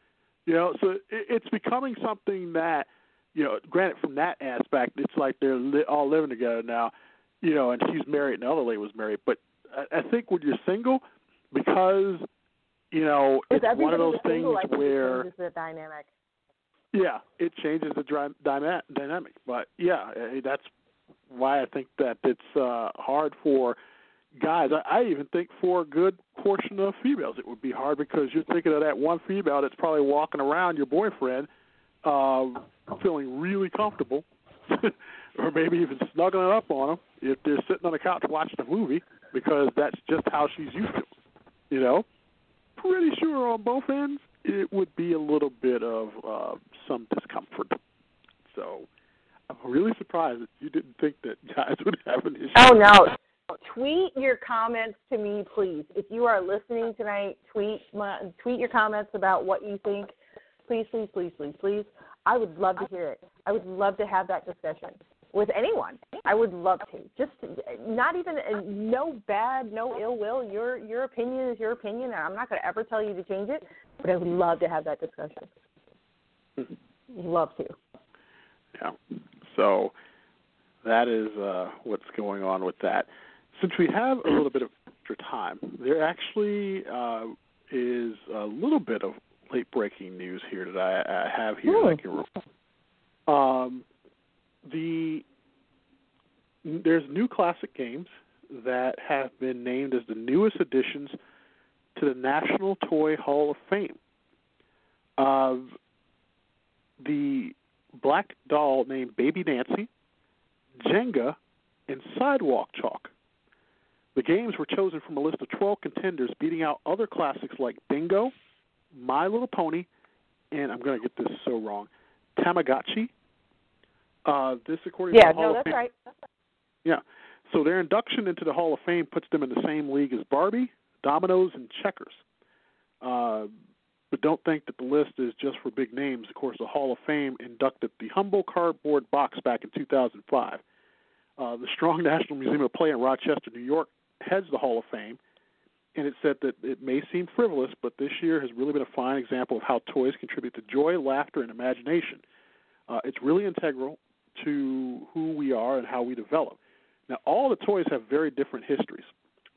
You know, so it, it's becoming something that, you know, granted from that aspect, it's like they're li- all living together now. You know, and she's married, and the other lady was married. But I, think when you're single, because you know, it's one of those everybody single, things where it changes the dynamic. yeah, it changes the dry, dyna- dynamic. But yeah, eh, that's why I think that it's uh, hard for guys. I, I even think for a good portion of females, it would be hard because you're thinking of that one female that's probably walking around your boyfriend, uh, feeling really comfortable, or maybe even snuggling up on him if they're sitting on the couch watching a movie because that's just how she's used to. You know, pretty sure on both ends it would be a little bit of uh, some discomfort. So I'm really surprised that you didn't think that guys would have an issue. Oh no. Tweet your comments to me, please. If you are listening tonight, tweet my, tweet your comments about what you think. Please, please, please, please, please. I would love to hear it. I would love to have that discussion with anyone. I would love to. Just not even no bad, no ill will. Your your opinion is your opinion, and I'm not going to ever tell you to change it. But I would love to have that discussion. love to. Yeah. So that is uh, what's going on with that. Since we have a little bit of extra time, there actually uh, is a little bit of late breaking news here that I, I have here. That I can. Um, the there's new classic games that have been named as the newest additions to the National Toy Hall of Fame. Uh, the black doll named Baby Nancy, Jenga, and Sidewalk Chalk. The games were chosen from a list of 12 contenders, beating out other classics like Bingo, My Little Pony, and I'm going to get this so wrong, Tamagotchi. Uh, this, according Yeah, to the Hall no, of that's Fame, right. yeah. So their induction into the Hall of Fame puts them in the same league as Barbie, Dominoes, and Checkers. Uh, but don't think that the list is just for big names. Of course, the Hall of Fame inducted the humble cardboard box back in 2005. Uh, the Strong National Museum of Play in Rochester, New York, heads the Hall of Fame, and it said that it may seem frivolous, but this year has really been a fine example of how toys contribute to joy, laughter, and imagination. Uh, it's really integral to who we are and how we develop. Now, all the toys have very different histories.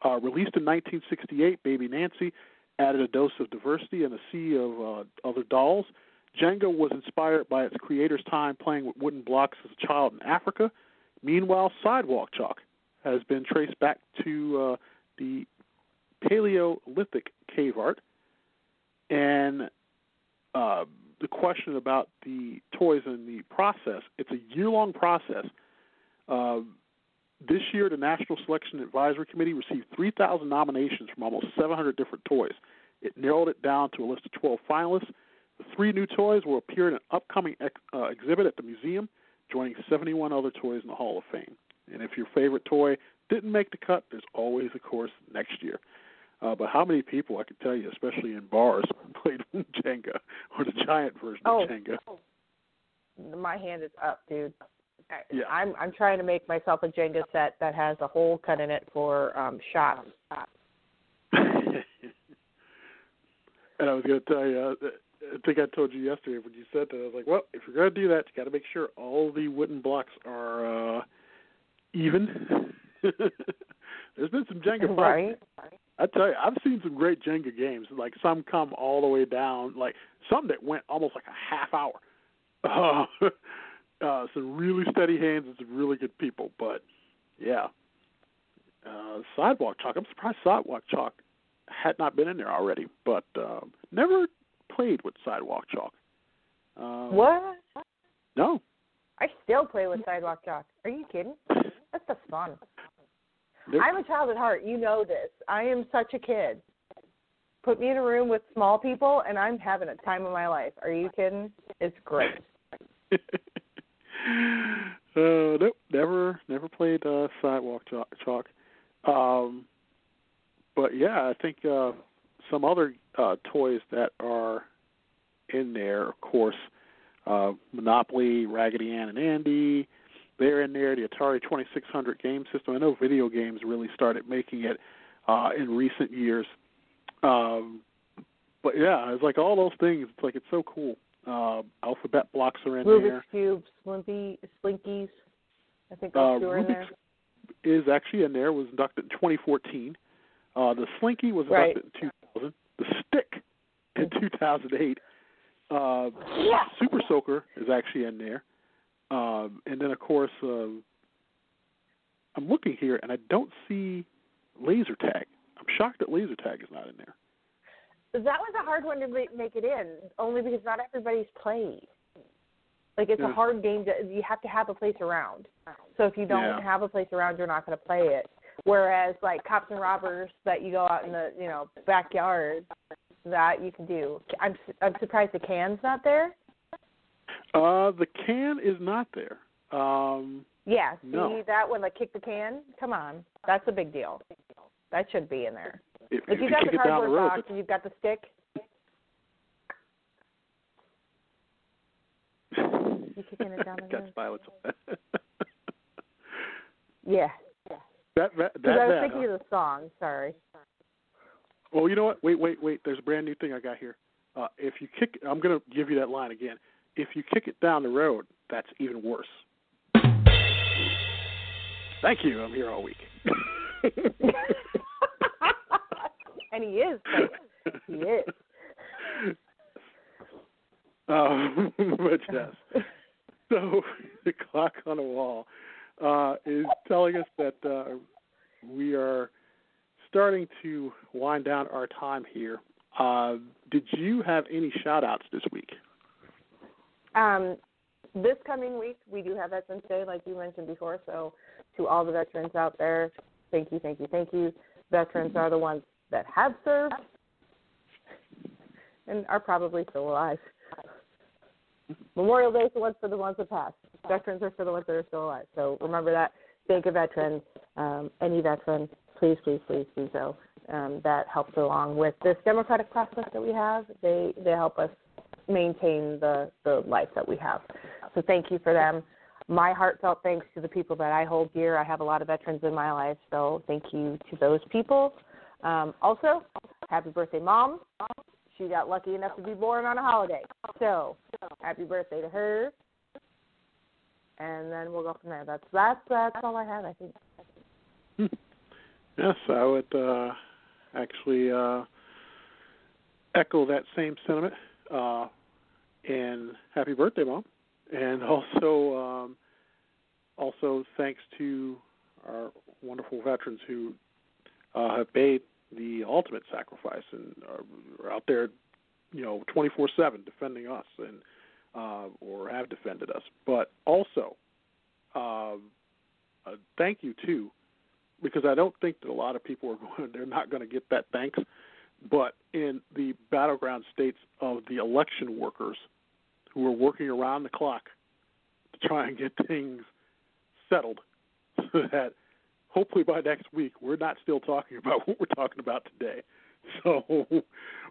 Uh, released in 1968, Baby Nancy added a dose of diversity and a sea of uh, other dolls. Jenga was inspired by its creator's time playing with wooden blocks as a child in Africa. Meanwhile, Sidewalk Chalk has been traced back to uh, the Paleolithic cave art. And uh, the question about the toys and the process, it's a year long process. Uh, this year, the National Selection Advisory Committee received 3,000 nominations from almost 700 different toys. It narrowed it down to a list of 12 finalists. The three new toys will appear in an upcoming ex- uh, exhibit at the museum, joining 71 other toys in the Hall of Fame. And if your favorite toy didn't make the cut, there's always, of course, next year. Uh, but how many people, I can tell you, especially in bars, played Jenga or the giant version Oh. of Jenga? Oh. My hand is up, dude. I- Yeah. I'm I'm trying to make myself a Jenga set that has a hole cut in it for um shots. and I was going to tell you, uh, I think I told you yesterday when you said that, I was like, well, if you're going to do that, you got to make sure all the wooden blocks are uh, even. There's been some Jenga fights. Right? I tell you, I've seen some great Jenga games. Like some come all the way down, like some that went almost like a half hour. Uh, uh, some really steady hands and some really good people. But yeah, uh, sidewalk chalk. I'm surprised sidewalk chalk had not been in there already. But um, never played with sidewalk chalk. Um, What? No. I still play with sidewalk chalk. Are you kidding? That's just fun. There- I'm a child at heart. You know this. I am such a kid. Put me in a room with small people, and I'm having a time of my life. Are you kidding? It's great. uh, nope, never, never played uh, sidewalk chalk. chalk. Um, but yeah, I think uh, some other uh, toys that are in there, of course, uh, Monopoly, Raggedy Ann and Andy. They're in there. The Atari 2600 game system. I know video games really started making it uh, in recent years. Um, but yeah, it's like all those things. It's like it's so cool. Uh, alphabet blocks are in Rubik's there. cubes, Slimpy, Slinkies. I think Uh, those are in there. Rubik's is actually in there. Was inducted in 2014. Uh, the Slinky was Right. inducted in 2000. The Stick in 2008. Uh, Yeah. Super Soaker is actually in there. Um, and then of course, uh, I'm looking here and I don't see laser tag. I'm shocked that laser tag is not in there. That was a hard one to make it in, only because not everybody's played. Like it's Yeah. a hard game to you have to have a place around. So if you don't Yeah. have a place around, you're not going to play it. Whereas like cops and robbers that you go out in the you know backyard, that you can do. I'm I'm surprised the can's not there. Uh, the can is not there. Um, Yeah, see No. that one, like kick the can. Come on, that's a big deal. That should be in there. if, If if you you got the down the cardboard road, box and you've got the stick, you kicking it down the road. violence. Yeah. that that that, I was that, thinking huh? of the song. Sorry. Well, you know what? Wait, wait, wait. There's a brand new thing I got here. Uh, if you kick, I'm going to give you that line again. If you kick it down the road, that's even worse. Thank you. I'm here all week. and he is. He is. Um, but yes. So the clock on the wall uh, is telling us that uh, we are starting to wind down our time here. Uh, did you have any shout outs this week? Um, this coming week, we do have Veterans Day, like you mentioned before. So, to all the veterans out there, thank you, thank you, thank you. Veterans are the ones that have served and are probably still alive. Memorial Day is for the ones that passed. Veterans are for the ones that are still alive. So remember that. Thank a veteran, um, any veteran, please, please, please do so. Um, that helps along with this democratic process that we have. They they help us maintain the the life that we have. So thank you for them. My heartfelt thanks to the people that I hold dear. I have a lot of veterans in my life, so thank you to those people. Um, also, happy birthday, mom. She got lucky enough to be born on a holiday, so happy birthday to her. And then we'll go from there. That's that's that's all I have. I think. Yes, I would uh, actually uh, echo that same sentiment. Uh, and happy birthday, mom! And also, um, also thanks to our wonderful veterans who uh, have made the ultimate sacrifice and are, out there, you know, 24/7 defending us and uh, or have defended us. But also, uh, thank you too because I don't think that a lot of people are going. They're not going to get that thanks. But in the battleground states of the election workers who are working around the clock to try and get things settled, so that hopefully by next week we're not still talking about what we're talking about today. So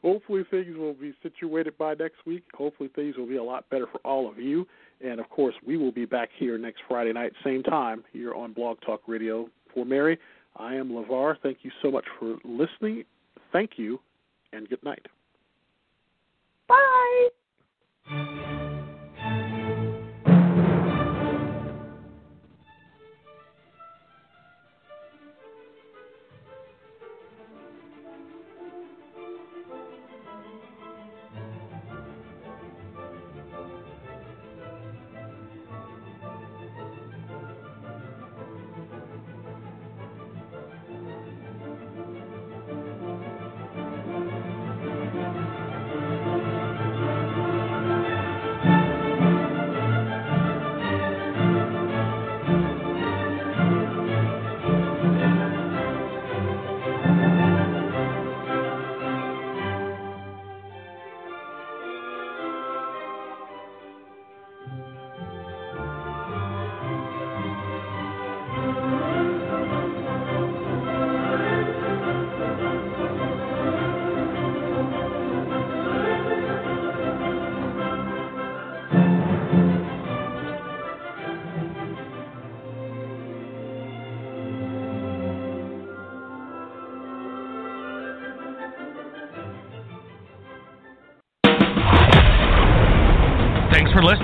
hopefully things will be situated by next week. Hopefully things will be a lot better for all of you. And of course, we will be back here next Friday night, same time, here on Blog Talk Radio. For Mary, I am LeVar. Thank you so much for listening. Thank you, and good night. Bye.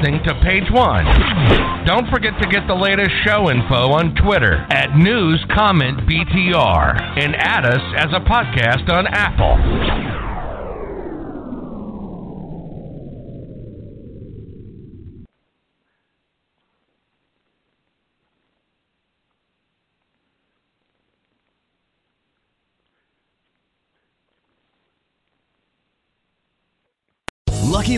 Listening to Page One. Don't forget to get the latest show info on Twitter at News Comment BTR and add us as a podcast on Apple. Lucky